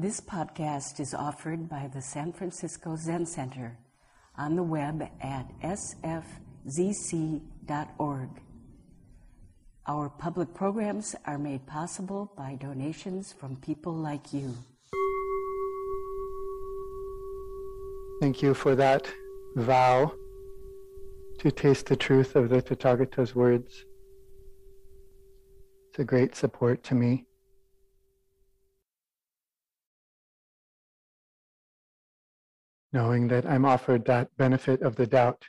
This podcast is offered by the San Francisco Zen Center on the web at sfzc.org. Our public programs are made possible by donations from people like you. Thank you for that vow to taste the truth of the Tathagata's words. It's a great support to me. Knowing that I'm offered that benefit of the doubt.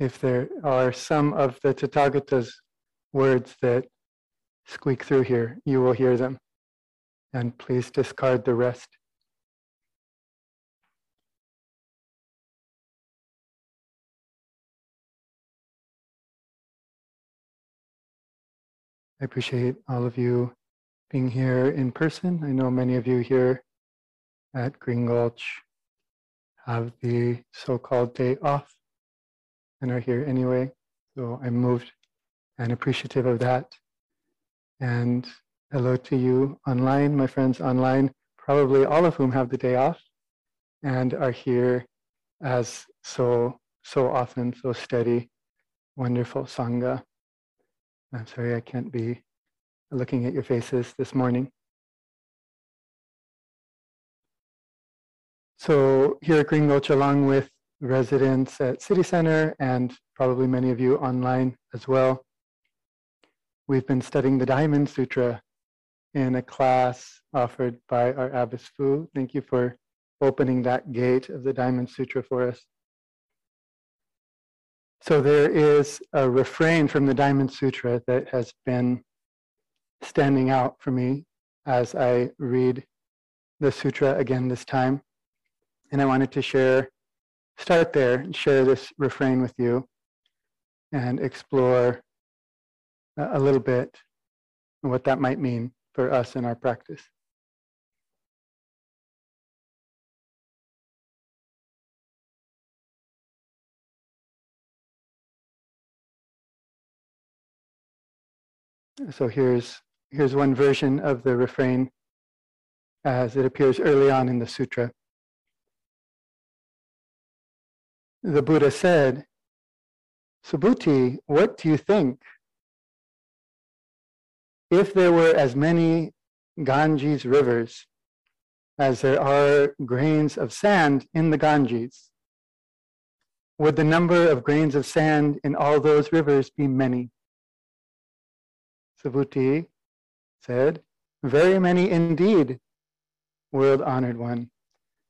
If there are some of the Tathagata's words that squeak through here, you will hear them. And please discard the rest. I appreciate all of you being here in person. I know many of you here at Green Gulch have the so called day off and are here anyway. So I'm moved and appreciative of that. And hello to you online, my friends online, probably all of whom have the day off and are here as so, so often, so steady, wonderful Sangha. I'm sorry I can't be looking at your faces this morning. So here at Green Gulch, along with residents at City Center and probably many of you online as well, we've been studying the Diamond Sutra in a class offered by our Abbess Fu. Thank you for opening that gate of the Diamond Sutra for us. So there is a refrain from the Diamond Sutra that has been standing out for me as I read the sutra again this time. And I wanted to share, start there and share this refrain with you and explore a little bit what that might mean for us in our practice. So here's, here's one version of the refrain as it appears early on in the sutra. The Buddha said, Subhuti, what do you think? If there were as many Ganges rivers as there are grains of sand in the Ganges, would the number of grains of sand in all those rivers be many? Subhuti said, Very many indeed, world honored one.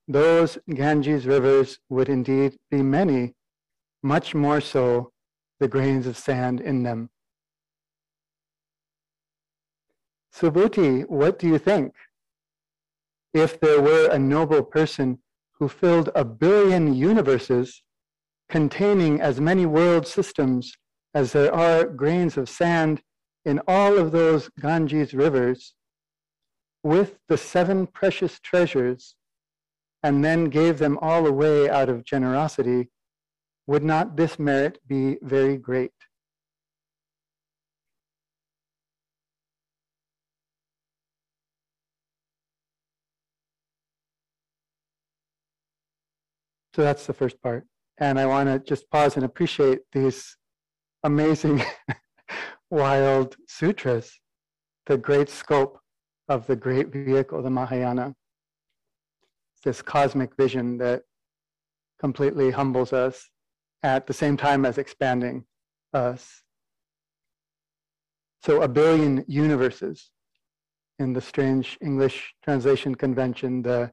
Those Ganges rivers would indeed be many, much more so the grains of sand in them. Subhuti, what do you think? If there were a noble person who filled a billion universes containing as many world systems as there are grains of sand in all of those Ganges rivers with the seven precious treasures and then gave them all away out of generosity, would not this merit be very great? So that's the first part. And I want to just pause and appreciate these amazing wild sutras, the great scope of the great vehicle, the Mahayana. This cosmic vision that completely humbles us at the same time as expanding us. So, a billion universes in the strange English translation convention, the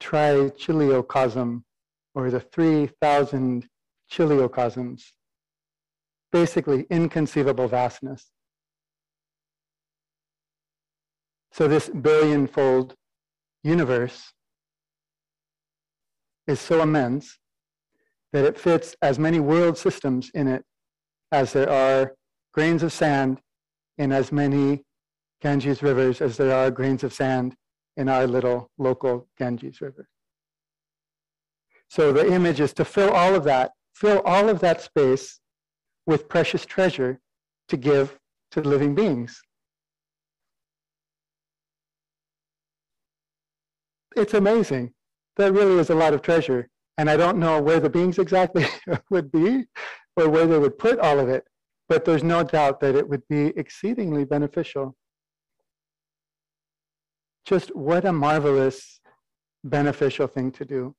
trichiliocosm, or the 3,000 chiliocosms basically inconceivable vastness. So, this billionfold universe is so immense that it fits as many world systems in it as there are grains of sand in as many Ganges rivers as there are grains of sand in our little local Ganges river. So the image is to fill all of that, fill all of that space with precious treasure to give to living beings. it's amazing. That really is a lot of treasure. And I don't know where the beings exactly would be or where they would put all of it, but there's no doubt that it would be exceedingly beneficial. Just what a marvelous, beneficial thing to do.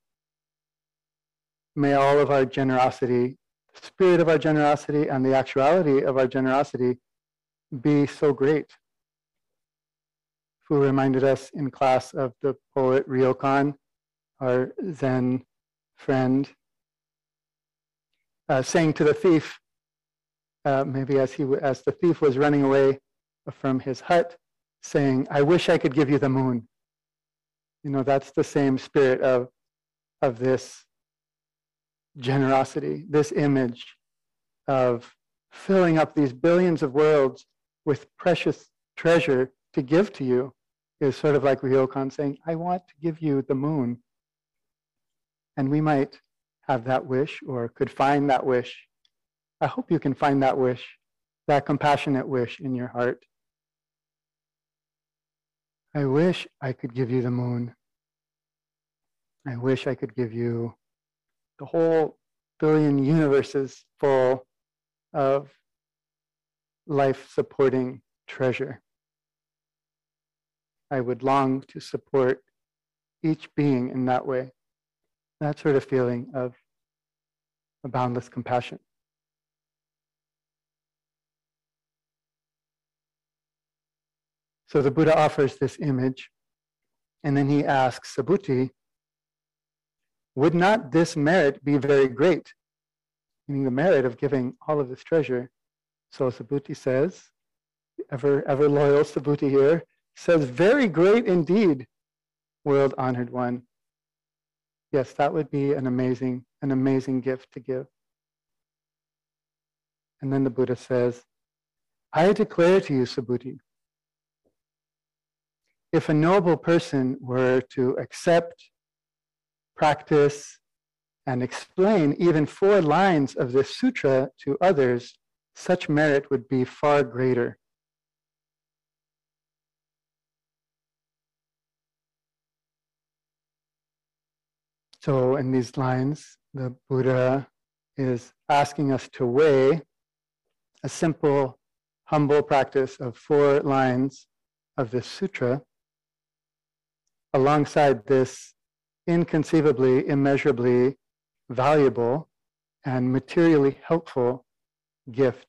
May all of our generosity, spirit of our generosity, and the actuality of our generosity be so great. Fu reminded us in class of the poet Ryokan, our Zen friend, uh, saying to the thief, uh, maybe as he as the thief was running away from his hut, saying, "I wish I could give you the moon." You know, that's the same spirit of of this generosity, this image of filling up these billions of worlds with precious treasure to give to you is sort of like Ryokan saying, I want to give you the moon. And we might have that wish or could find that wish. I hope you can find that wish, that compassionate wish in your heart. I wish I could give you the moon. I wish I could give you the whole billion universes full of life supporting treasure. I would long to support each being in that way. That sort of feeling of a boundless compassion. So the Buddha offers this image, and then he asks Subhuti, would not this merit be very great? Meaning the merit of giving all of this treasure. So Subhuti says, ever, ever loyal Subhuti here, says, very great indeed, world honored one. Yes, that would be an amazing, an amazing gift to give. And then the Buddha says, I declare to you, Subhuti, if a noble person were to accept practice, and explain even four lines of this sutra to others, such merit would be far greater. So, in these lines, the Buddha is asking us to weigh a simple, humble practice of four lines of this sutra alongside this inconceivably, immeasurably valuable and materially helpful gift.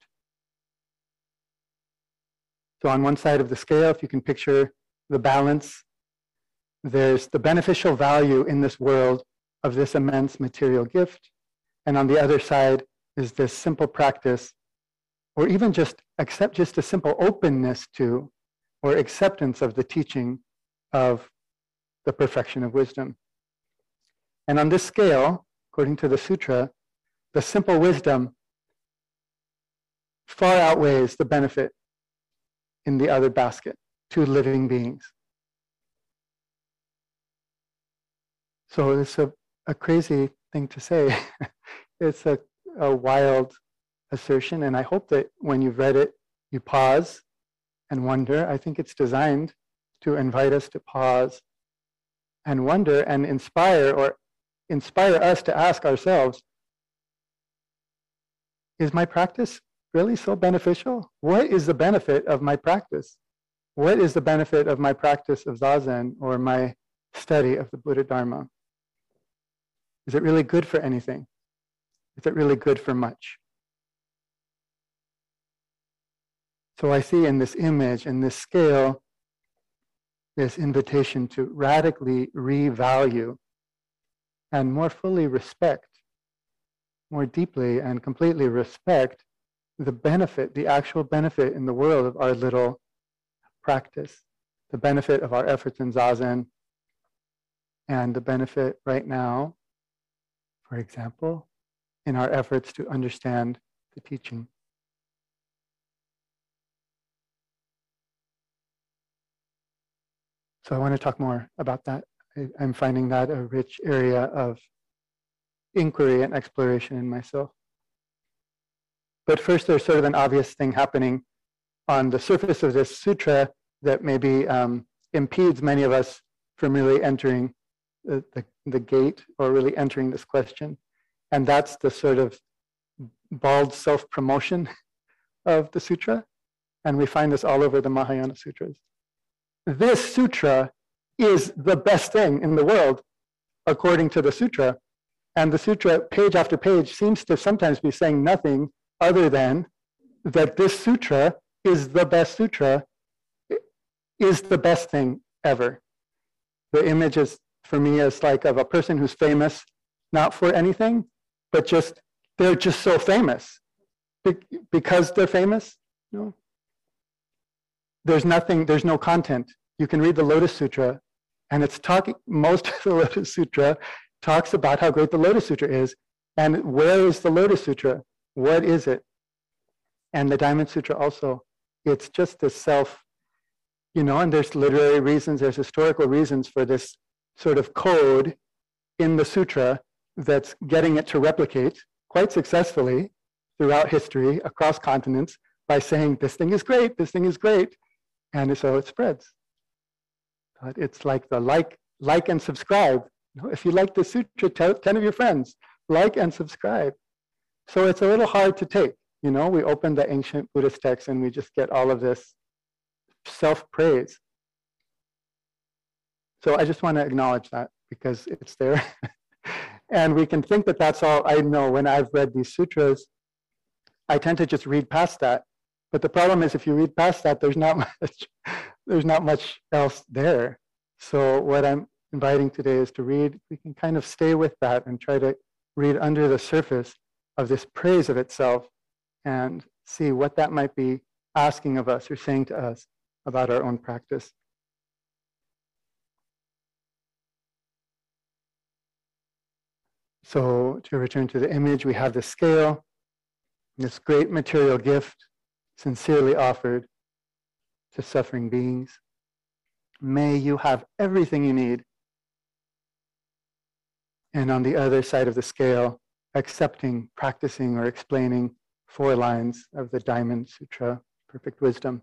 So, on one side of the scale, if you can picture the balance, there's the beneficial value in this world of this immense material gift. And on the other side is this simple practice, or even just accept just a simple openness to or acceptance of the teaching of the perfection of wisdom. And on this scale, according to the sutra, the simple wisdom far outweighs the benefit in the other basket to living beings. So it's a, uh, a crazy thing to say. it's a, a wild assertion, and I hope that when you've read it, you pause and wonder. I think it's designed to invite us to pause and wonder and inspire or inspire us to ask ourselves Is my practice really so beneficial? What is the benefit of my practice? What is the benefit of my practice of Zazen or my study of the Buddha Dharma? Is it really good for anything? Is it really good for much? So I see in this image, in this scale, this invitation to radically revalue and more fully respect, more deeply and completely respect the benefit, the actual benefit in the world of our little practice, the benefit of our efforts in Zazen, and the benefit right now, for example, in our efforts to understand the teaching. So I want to talk more about that I, am finding that a rich area of inquiry and exploration in myself. But first, there's sort of an obvious thing happening on the surface of this sutra that maybe um, impedes many of us from really entering the, the, gate or really entering this question. And that's the sort of bald self promotion of the sutra. And we find this all over the Mahayana sutras. This sutra is the best thing in the world, according to the sutra. And the sutra, page after page, seems to sometimes be saying nothing other than that this sutra is the best sutra, is the best thing ever. The image is, for me, is like of a person who's famous, not for anything, but just, they're just so famous. because they're famous, you know, there's nothing, there's no content. You can read the Lotus Sutra, and it's talking, most of the Lotus Sutra talks about how great the Lotus Sutra is. And where is the Lotus Sutra? What is it? And the Diamond Sutra also. It's just this self, you know, and there's literary reasons, there's historical reasons for this sort of code in the sutra that's getting it to replicate quite successfully throughout history across continents by saying this thing is great, this thing is great, and so it spreads. But it's like the like, like and subscribe. If you like the sutra, tell 10 of your friends, like and subscribe. So it's a little hard to take. You know, we open the ancient Buddhist text and we just get all of this self-praise. So I just want to acknowledge that because it's there. and we can think that that's all I know when I've read these sutras. I tend to just read past that. But the problem is if you read past that, there's not much there's not much else there. So what I'm inviting today is to read, we can kind of stay with that and try to read under the surface of this praise of itself and see what that might be asking of us or saying to us about our own practice. So to return to the image, we have the scale, this great material gift sincerely offered to suffering beings. May you have everything you need. And on the other side of the scale, accepting, practicing, or explaining four lines of the Diamond Sutra, Perfect Wisdom.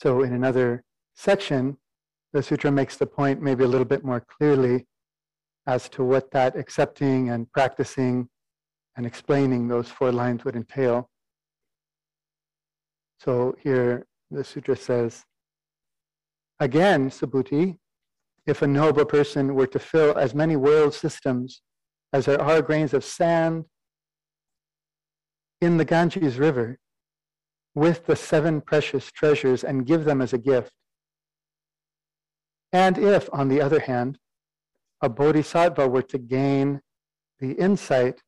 So, in another section, the sutra makes the point maybe a little bit more clearly as to what that accepting and practicing and explaining those four lines would entail. So here the sutra says, again, Subhuti, if a noble person were to fill as many world systems as there are grains of sand in the Ganges River with the seven precious treasures and give them as a gift, and if, on the other hand, a bodhisattva were to gain the insight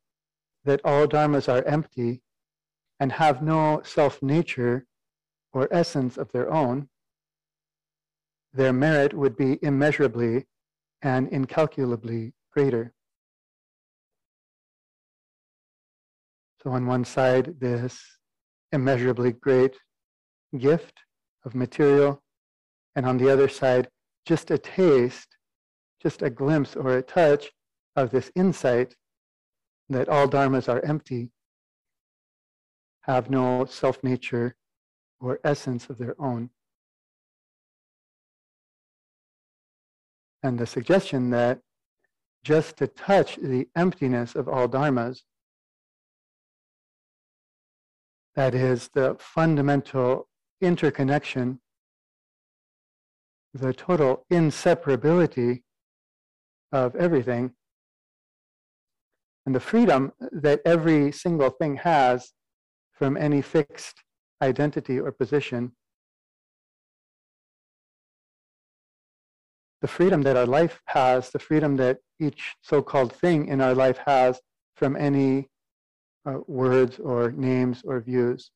that all dharmas are empty and have no self nature or essence of their own, their merit would be immeasurably and incalculably greater. So, on one side, this immeasurably great gift of material, and on the other side, just a taste, just a glimpse or a touch of this insight that all dharmas are empty, have no self nature or essence of their own. And the suggestion that just to touch the emptiness of all dharmas, that is the fundamental interconnection the total inseparability of everything and the freedom that every single thing has from any fixed identity or position. The freedom that our life has, the freedom that each so called thing in our life has from any uh, words or names or views.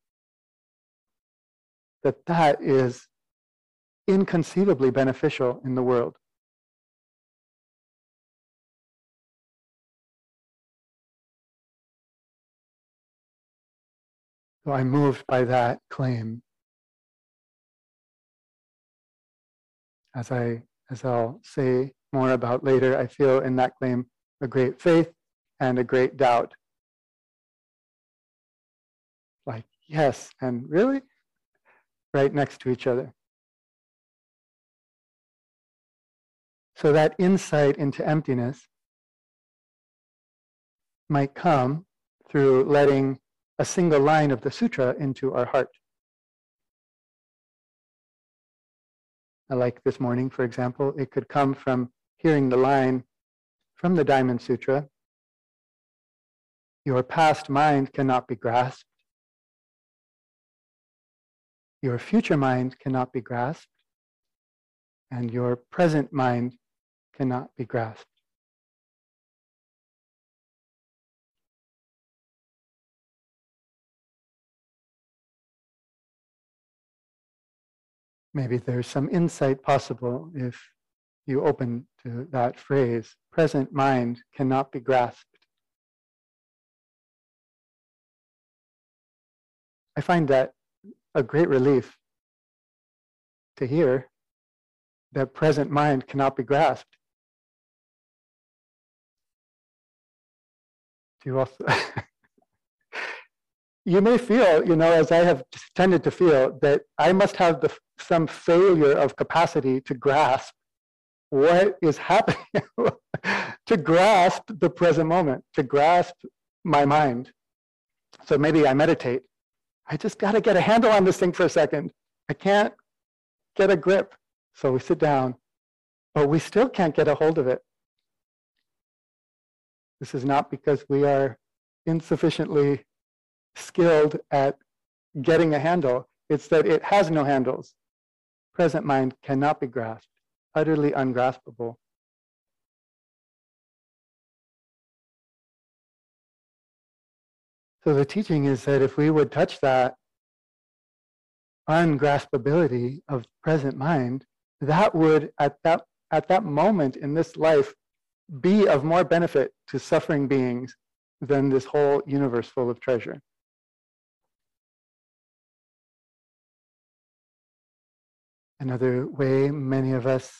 That that is inconceivably beneficial in the world. So I'm moved by that claim. As I as I'll say more about later, I feel in that claim a great faith and a great doubt. Yes, and really? Right next to each other. So that insight into emptiness might come through letting a single line of the sutra into our heart. Like this morning, for example, it could come from hearing the line from the Diamond Sutra Your past mind cannot be grasped. Your future mind cannot be grasped. And your present mind cannot be grasped. Maybe there's some insight possible if you open to that phrase present mind cannot be grasped. I find that a great relief to hear that present mind cannot be grasped. Do you also? you may feel, you know, as I have tended to feel, that I must have the, some failure of capacity to grasp what is happening, to grasp the present moment, to grasp my mind. So maybe I meditate. I just got to get a handle on this thing for a second. I can't get a grip. So we sit down, but we still can't get a hold of it. This is not because we are insufficiently skilled at getting a handle. It's that it has no handles. Present mind cannot be grasped, utterly ungraspable. So the teaching is that if we would touch that ungraspability of present mind, that would at that at that moment in this life be of more benefit to suffering beings than this whole universe full of treasure. Another way many of us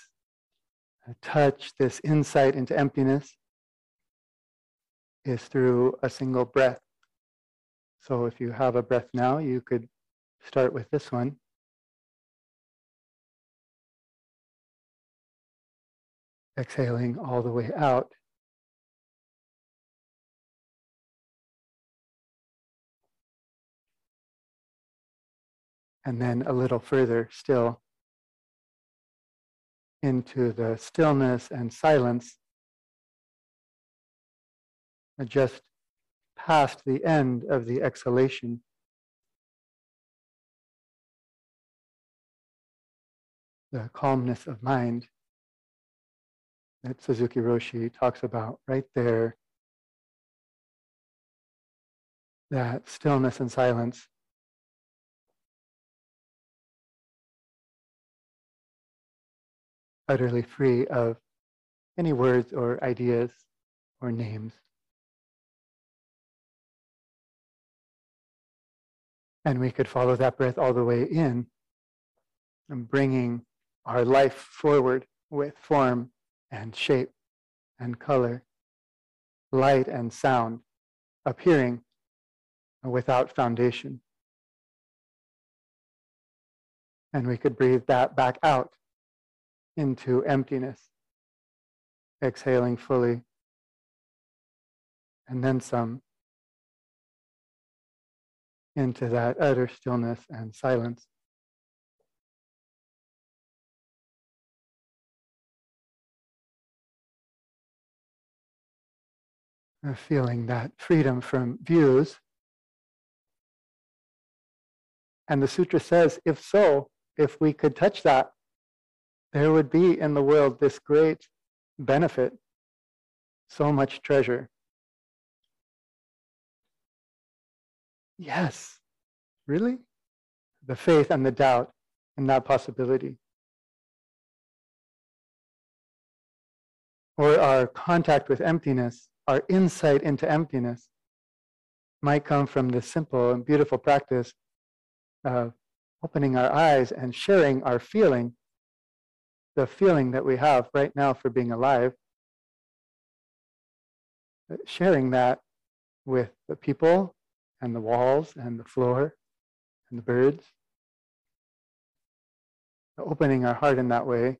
touch this insight into emptiness is through a single breath. So if you have a breath now, you could start with this one. Exhaling all the way out. And then a little further still into the stillness and silence just past the end of the exhalation. The calmness of mind that Suzuki Roshi talks about right there. That stillness and silence. Utterly free of any words or ideas or names. And we could follow that breath all the way in and bringing our life forward with form and shape and color, light and sound appearing without foundation. And we could breathe that back out into emptiness, exhaling fully, and then some into that utter stillness and silence. feeling that freedom from views. And the sutra says, if so, if we could touch that, there would be in the world this great benefit, so much treasure. Yes, really? The faith and the doubt in that possibility. Or our contact with emptiness our insight into emptiness might come from this simple and beautiful practice of opening our eyes and sharing our feeling, the feeling that we have right now for being alive, sharing that with the people and the walls and the floor and the birds. Opening our heart in that way.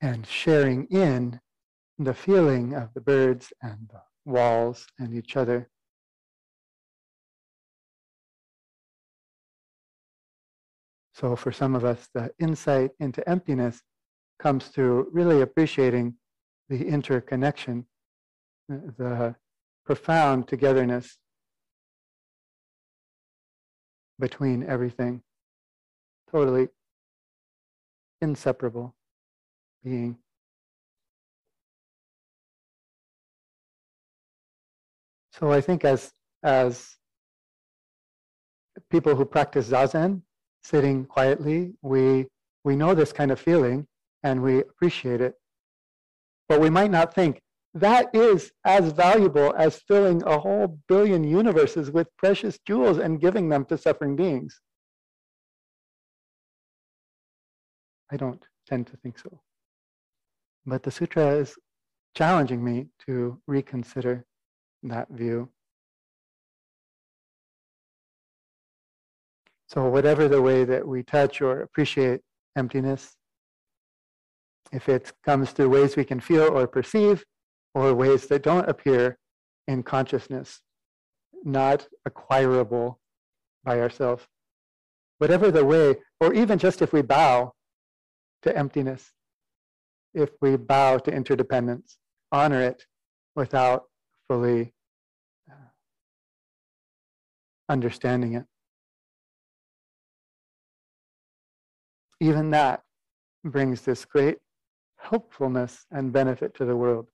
And sharing in the feeling of the birds and the walls and each other. So, for some of us, the insight into emptiness comes through really appreciating the interconnection, the profound togetherness between everything, totally inseparable being. So I think as as people who practice zazen, sitting quietly, we we know this kind of feeling and we appreciate it. But we might not think that is as valuable as filling a whole billion universes with precious jewels and giving them to suffering beings. I don't tend to think so. But the sutra is challenging me to reconsider that view. So, whatever the way that we touch or appreciate emptiness, if it comes through ways we can feel or perceive, or ways that don't appear in consciousness, not acquirable by ourselves, whatever the way, or even just if we bow to emptiness, if we bow to interdependence, honor it without fully uh, understanding it. Even that brings this great helpfulness and benefit to the world.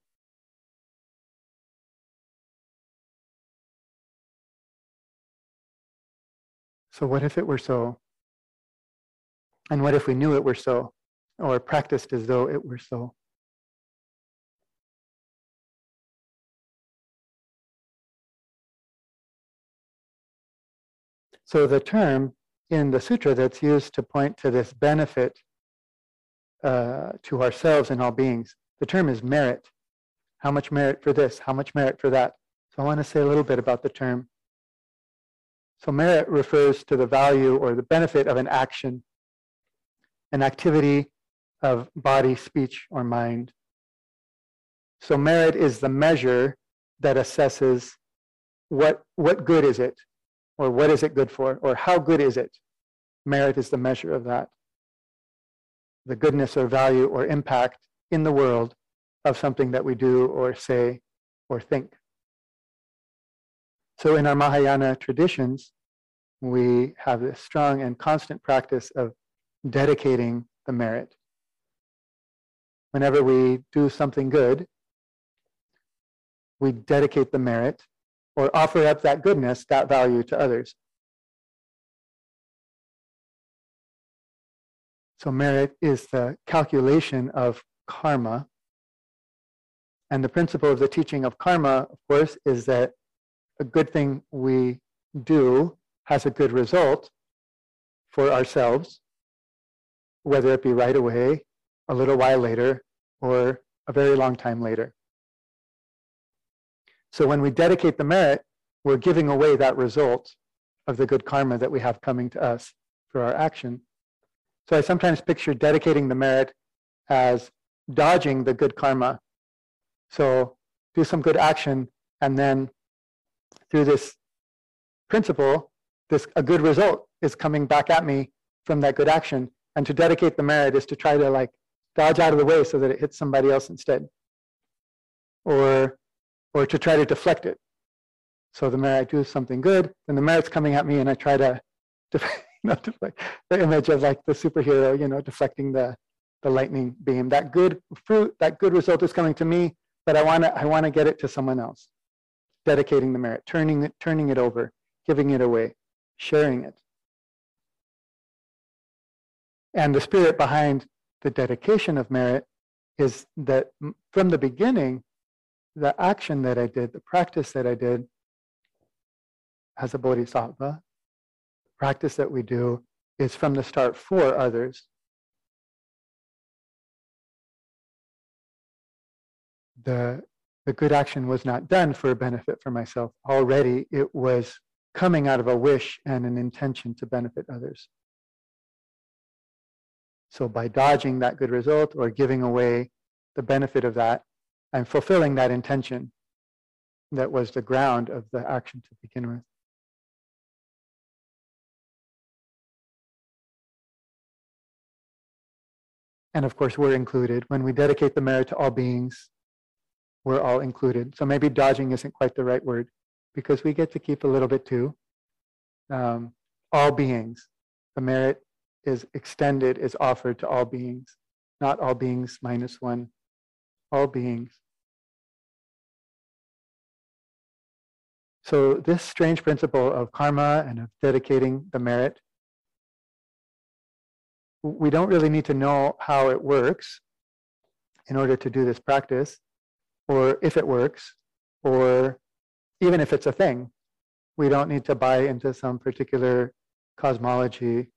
So, what if it were so? And what if we knew it were so, or practiced as though it were so? So the term in the sutra that's used to point to this benefit uh, to ourselves and all beings, the term is merit. How much merit for this? How much merit for that? So I want to say a little bit about the term. So merit refers to the value or the benefit of an action, an activity of body, speech, or mind. So merit is the measure that assesses what, what good is it or what is it good for? Or how good is it? Merit is the measure of that. The goodness or value or impact in the world of something that we do or say or think. So in our Mahayana traditions, we have this strong and constant practice of dedicating the merit. Whenever we do something good, we dedicate the merit or offer up that goodness, that value to others. So, merit is the calculation of karma. And the principle of the teaching of karma, of course, is that a good thing we do has a good result for ourselves, whether it be right away, a little while later, or a very long time later. So when we dedicate the merit, we're giving away that result of the good karma that we have coming to us for our action. So I sometimes picture dedicating the merit as dodging the good karma. So do some good action, and then through this principle, this a good result is coming back at me from that good action. And to dedicate the merit is to try to like dodge out of the way so that it hits somebody else instead. Or or to try to deflect it. So the merit, I do something good, then the merit's coming at me, and I try to, def- know, deflect the image of like the superhero, you know, deflecting the the lightning beam. That good fruit, that good result is coming to me, but I want to I want to get it to someone else. Dedicating the merit, turning it, turning it over, giving it away, sharing it. And the spirit behind the dedication of merit is that from the beginning, the action that I did, the practice that I did as a bodhisattva, practice that we do is from the start for others. The, the good action was not done for a benefit for myself. Already it was coming out of a wish and an intention to benefit others. So by dodging that good result or giving away the benefit of that, I'm fulfilling that intention that was the ground of the action to begin with. And of course, we're included. When we dedicate the merit to all beings, we're all included. So maybe dodging isn't quite the right word because we get to keep a little bit too. Um, all beings. The merit is extended, is offered to all beings, not all beings minus one, all beings. So, this strange principle of karma and of dedicating the merit we don't really need to know how it works in order to do this practice, or if it works, or even if it's a thing. We don't need to buy into some particular cosmology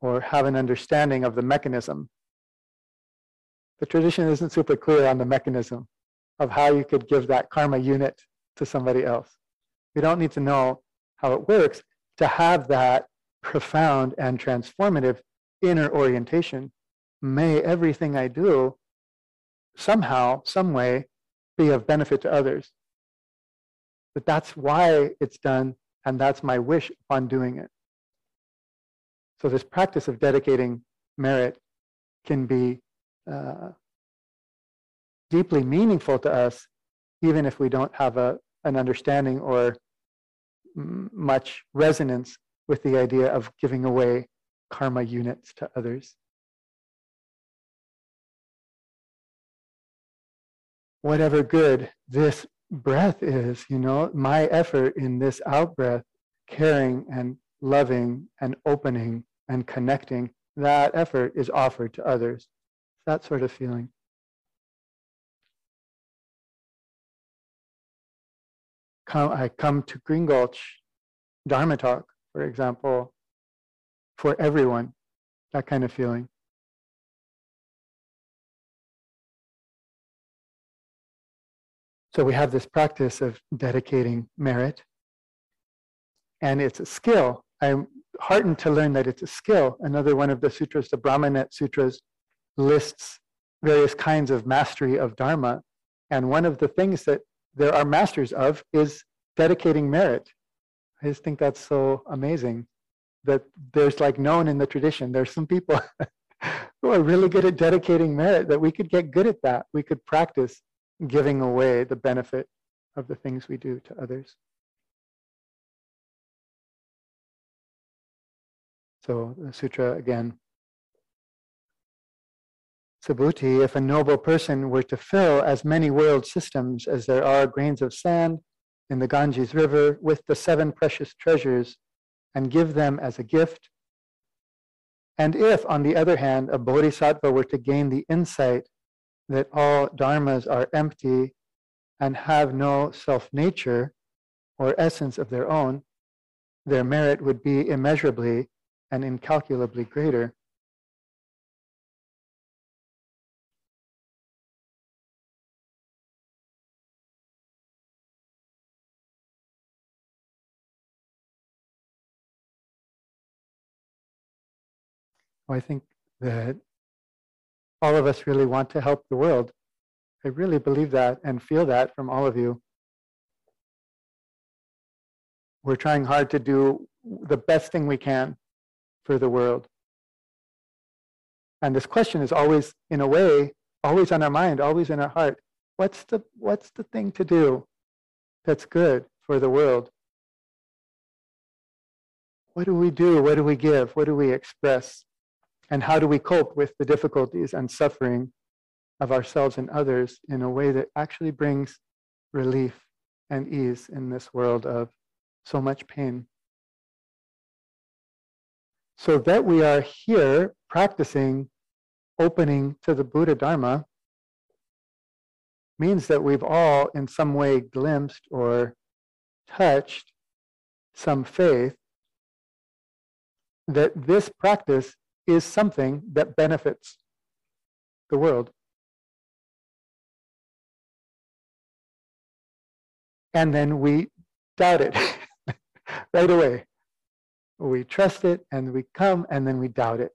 or have an understanding of the mechanism. The tradition isn't super clear on the mechanism of how you could give that karma unit to somebody else. We don't need to know how it works to have that profound and transformative inner orientation, may everything I do somehow, some way, be of benefit to others. But that's why it's done, and that's my wish upon doing it. So this practice of dedicating merit can be uh, deeply meaningful to us, even if we don't have a, an understanding or much resonance with the idea of giving away karma units to others. Whatever good this breath is, you know, my effort in this out breath, caring and loving and opening and connecting, that effort is offered to others. That sort of feeling. Come, I come to Green Gulch Dharma talk, for example, for everyone, that kind of feeling. So we have this practice of dedicating merit, and it's a skill. I'm heartened to learn that it's a skill. Another one of the sutras, the Brahmanet Sutras, lists various kinds of mastery of Dharma. And one of the things that there are masters of is dedicating merit. I just think that's so amazing that there's like known in the tradition. There's some people who are really good at dedicating merit, that we could get good at that. We could practice giving away the benefit of the things we do to others. So the sutra again. Subhuti, if a noble person were to fill as many world systems as there are grains of sand in the Ganges River with the seven precious treasures and give them as a gift. And if, on the other hand, a bodhisattva were to gain the insight that all dharmas are empty and have no self nature or essence of their own, their merit would be immeasurably and incalculably greater. I think that all of us really want to help the world. I really believe that and feel that from all of you. We're trying hard to do the best thing we can for the world. And this question is always, in a way, always on our mind, always in our heart. What's the, what's the thing to do that's good for the world? What do we do? What do we give? What do we express? And how do we cope with the difficulties and suffering of ourselves and others in a way that actually brings relief and ease in this world of so much pain? So that we are here practicing opening to the Buddha Dharma means that we've all in some way glimpsed or touched some faith that this practice is something that benefits the world. and then we doubt it right away. We trust it and we come and then we doubt it.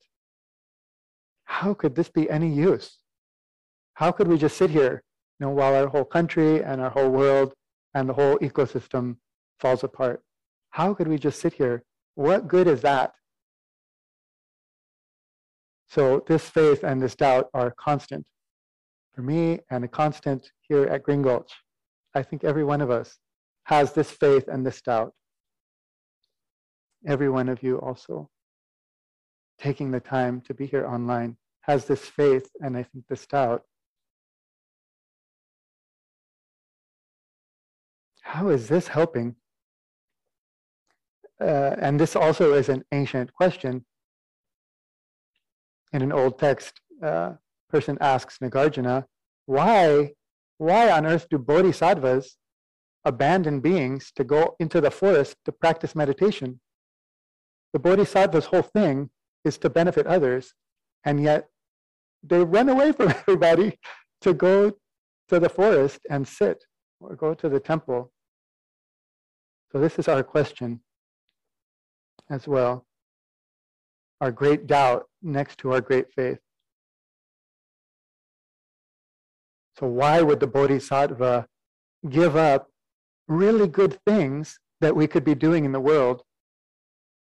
How could this be any use? How could we just sit here, you know, while our whole country and our whole world and the whole ecosystem falls apart? How could we just sit here? What good is that? So this faith and this doubt are constant for me and a constant here at Green Gulch. I think every one of us has this faith and this doubt. Every one of you also taking the time to be here online has this faith and I think this doubt. How is this helping? Uh, and this also is an ancient question. In an old text, uh, person asks Nagarjuna, why, why on earth do bodhisattvas abandon beings to go into the forest to practice meditation? The bodhisattva's whole thing is to benefit others, and yet they run away from everybody to go to the forest and sit or go to the temple. So, this is our question as well. Our great doubt next to our great faith. So, why would the Bodhisattva give up really good things that we could be doing in the world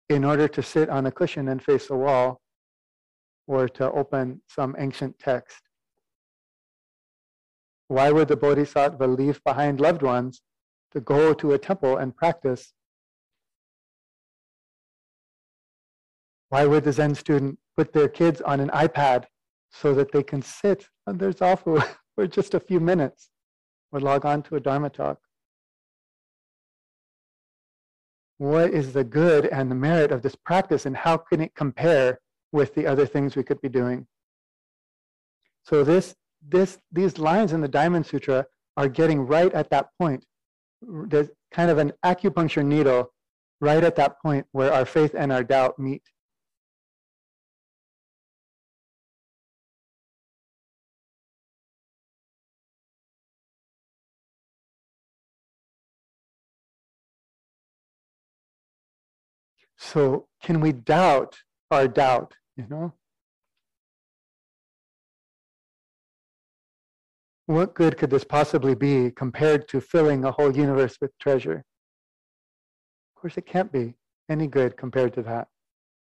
in order to sit on a cushion and face a wall or to open some ancient text? Why would the Bodhisattva leave behind loved ones to go to a temple and practice? Why would the Zen student put their kids on an iPad so that they can sit on their zafu for just a few minutes or log on to a Dharma talk? What is the good and the merit of this practice and how can it compare with the other things we could be doing? So this, this, these lines in the Diamond Sutra are getting right at that point. There's kind of an acupuncture needle right at that point where our faith and our doubt meet. So, can we doubt our doubt? You know? What good could this possibly be compared to filling a whole universe with treasure? Of course, it can't be any good compared to that.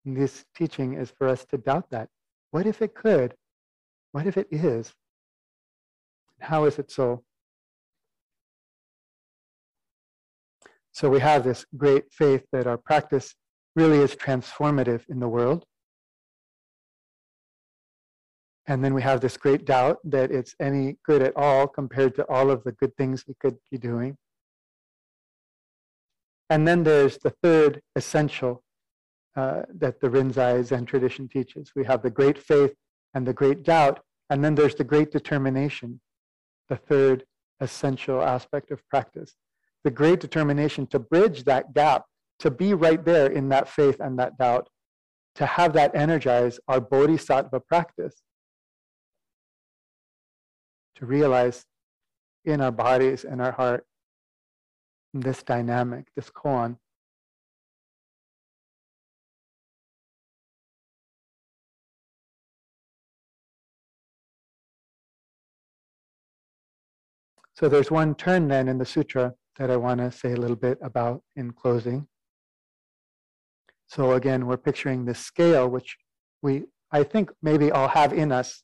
And this teaching is for us to doubt that. What if it could? What if it is? How is it so? So we have this great faith that our practice really is transformative in the world. And then we have this great doubt that it's any good at all compared to all of the good things we could be doing. And then there's the third essential uh, that the Rinzai Zen tradition teaches. We have the great faith and the great doubt, and then there's the great determination, the third essential aspect of practice. The great determination to bridge that gap to be right there in that faith and that doubt, to have that energize our bodhisattva practice, to realize in our bodies and our heart this dynamic, this koan. So there's one turn then in the sutra that I want to say a little bit about in closing. So again, we're picturing this scale, which we, I think, maybe all have in us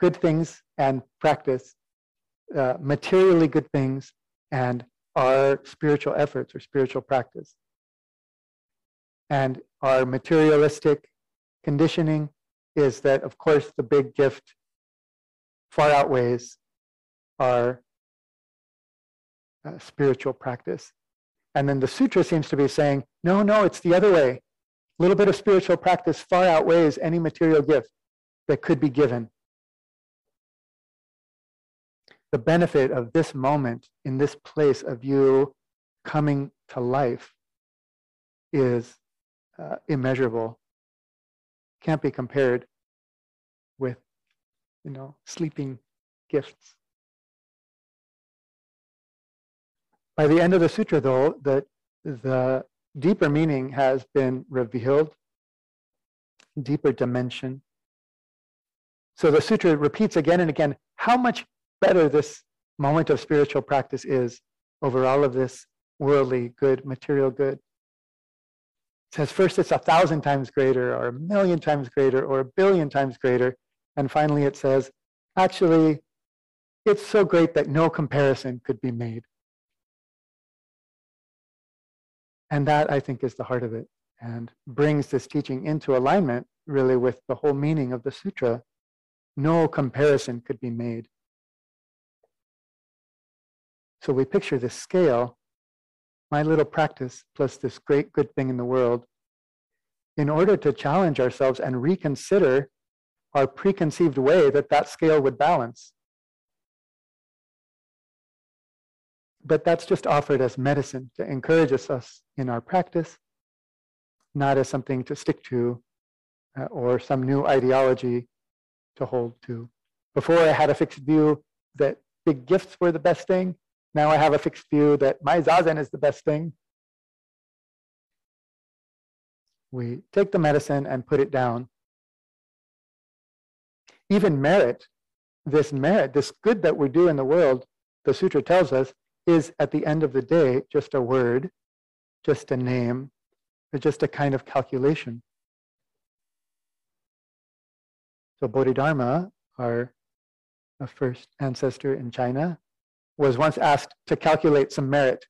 good things and practice, uh, materially good things, and our spiritual efforts or spiritual practice. And our materialistic conditioning is that, of course, the big gift far outweighs our uh, spiritual practice. And then the sutra seems to be saying, no, no, it's the other way. A little bit of spiritual practice far outweighs any material gift that could be given. The benefit of this moment in this place of you coming to life is uh, immeasurable. Can't be compared with, you know, sleeping gifts. By the end of the sutra, though, the, the deeper meaning has been revealed, deeper dimension. So the sutra repeats again and again how much better this moment of spiritual practice is over all of this worldly good, material good. It says first it's a thousand times greater, or a million times greater, or a billion times greater. And finally it says, actually, it's so great that no comparison could be made. And that, I think, is the heart of it and brings this teaching into alignment really with the whole meaning of the sutra. No comparison could be made. So we picture this scale, my little practice plus this great good thing in the world, in order to challenge ourselves and reconsider our preconceived way that that scale would balance. But that's just offered as medicine to encourage us in our practice, not as something to stick to uh, or some new ideology to hold to. Before I had a fixed view that big gifts were the best thing. Now I have a fixed view that my zazen is the best thing. We take the medicine and put it down. Even merit, this merit, this good that we do in the world, the sutra tells us, is at the end of the day just a word, just a name, or just a kind of calculation. So Bodhidharma, our first ancestor in China, was once asked to calculate some merit.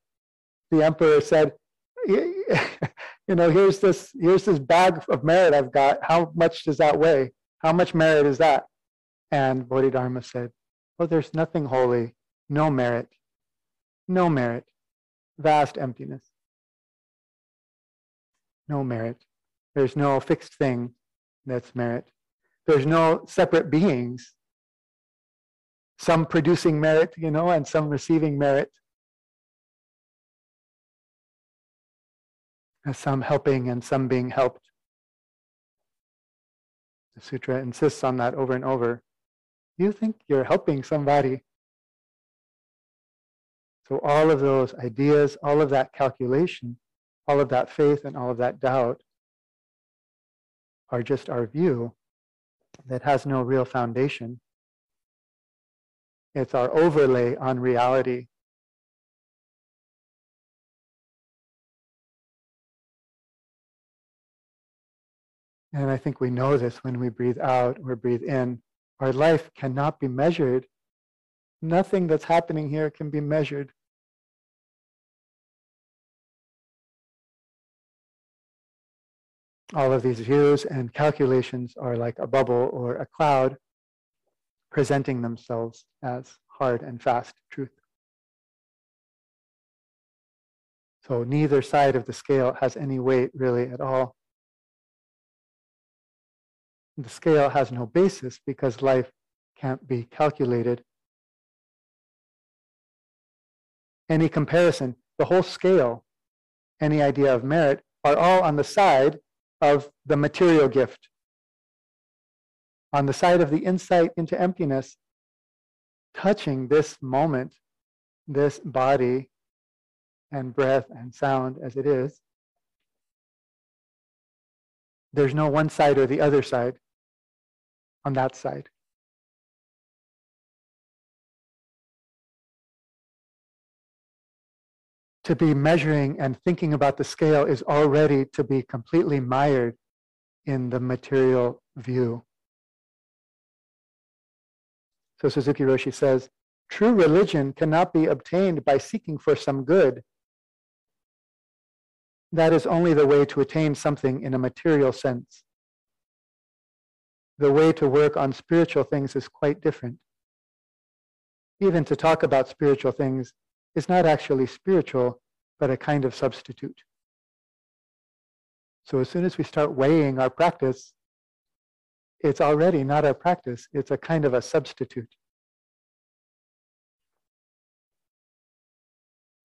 The emperor said, you know, here's this, here's this bag of merit I've got. How much does that weigh? How much merit is that? And Bodhidharma said, Oh, there's nothing holy, no merit no merit, vast emptiness. No merit. There's no fixed thing that's merit. There's no separate beings, some producing merit, you know, and some receiving merit. and Some helping and some being helped. The sutra insists on that over and over. You think you're helping somebody, so all of those ideas, all of that calculation, all of that faith and all of that doubt are just our view that has no real foundation. It's our overlay on reality. And I think we know this when we breathe out or breathe in. Our life cannot be measured. Nothing that's happening here can be measured. All of these views and calculations are like a bubble or a cloud presenting themselves as hard and fast truth. So neither side of the scale has any weight really at all. The scale has no basis because life can't be calculated. Any comparison, the whole scale, any idea of merit are all on the side of the material gift. On the side of the insight into emptiness, touching this moment, this body and breath and sound as it is, there's no one side or the other side on that side. To be measuring and thinking about the scale is already to be completely mired in the material view. So Suzuki Roshi says, true religion cannot be obtained by seeking for some good. That is only the way to attain something in a material sense. The way to work on spiritual things is quite different. Even to talk about spiritual things is not actually spiritual, but a kind of substitute. So as soon as we start weighing our practice, it's already not our practice, it's a kind of a substitute.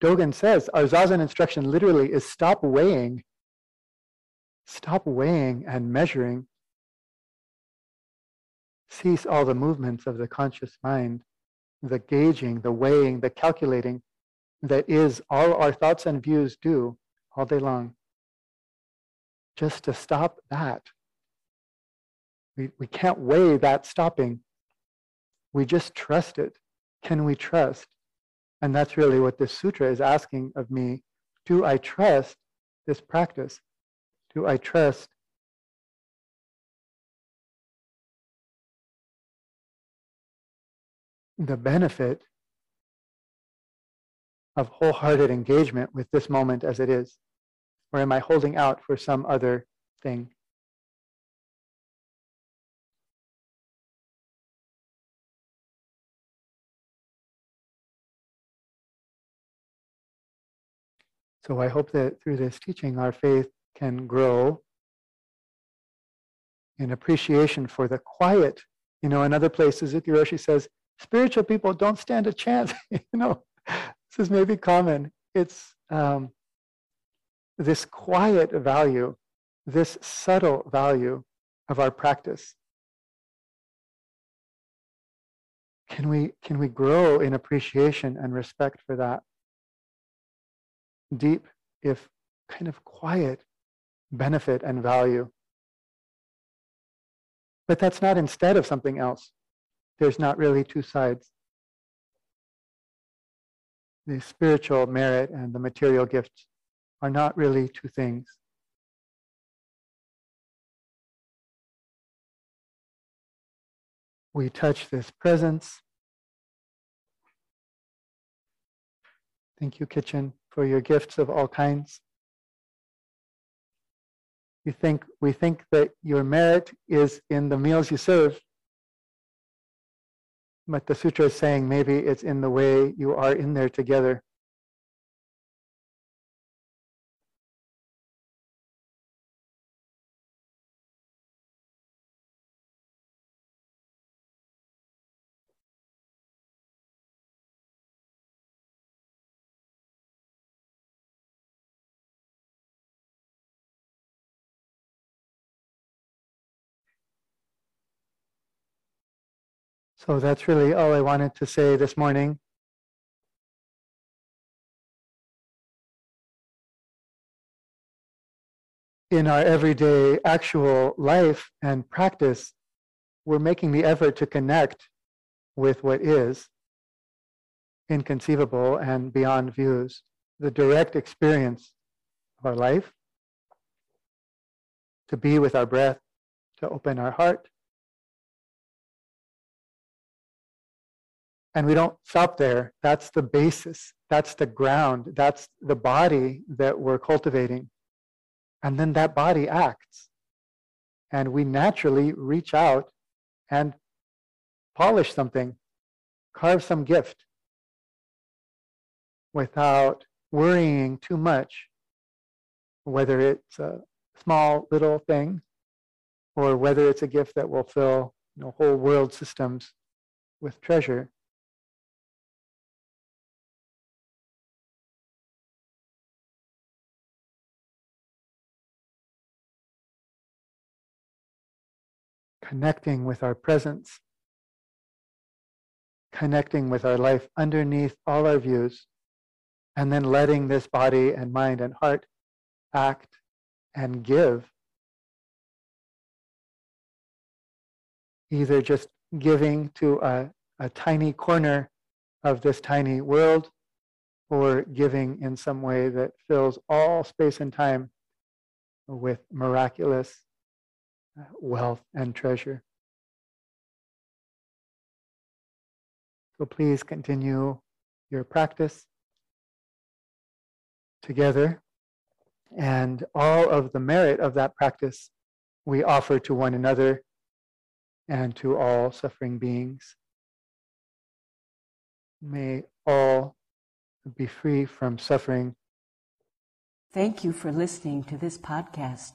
Dogen says our Zazen instruction literally is stop weighing, stop weighing and measuring, cease all the movements of the conscious mind, the gauging, the weighing, the calculating, that is all our thoughts and views do all day long. Just to stop that. We, we can't weigh that stopping. We just trust it. Can we trust? And that's really what this sutra is asking of me. Do I trust this practice? Do I trust the benefit of wholehearted engagement with this moment as it is? Or am I holding out for some other thing? So I hope that through this teaching, our faith can grow in appreciation for the quiet. You know, in other places, Suzuki says, spiritual people don't stand a chance. you know, this is maybe common. It's um, this quiet value, this subtle value of our practice. Can we, can we grow in appreciation and respect for that? deep, if kind of quiet benefit and value. But that's not instead of something else. There's not really two sides. The spiritual merit and the material gifts are not really two things. We touch this presence. Thank you, kitchen for your gifts of all kinds. You think we think that your merit is in the meals you serve. But the sutra is saying maybe it's in the way you are in there together. So that's really all I wanted to say this morning. In our everyday actual life and practice, we're making the effort to connect with what is inconceivable and beyond views, the direct experience of our life, to be with our breath, to open our heart, And we don't stop there. That's the basis. That's the ground. That's the body that we're cultivating. And then that body acts. And we naturally reach out and polish something, carve some gift without worrying too much, whether it's a small little thing or whether it's a gift that will fill you know, whole world systems with treasure. Connecting with our presence, connecting with our life underneath all our views, and then letting this body and mind and heart act and give. Either just giving to a, a tiny corner of this tiny world or giving in some way that fills all space and time with miraculous wealth and treasure. So please continue your practice together, and all of the merit of that practice we offer to one another and to all suffering beings. May all be free from suffering. Thank you for listening to this podcast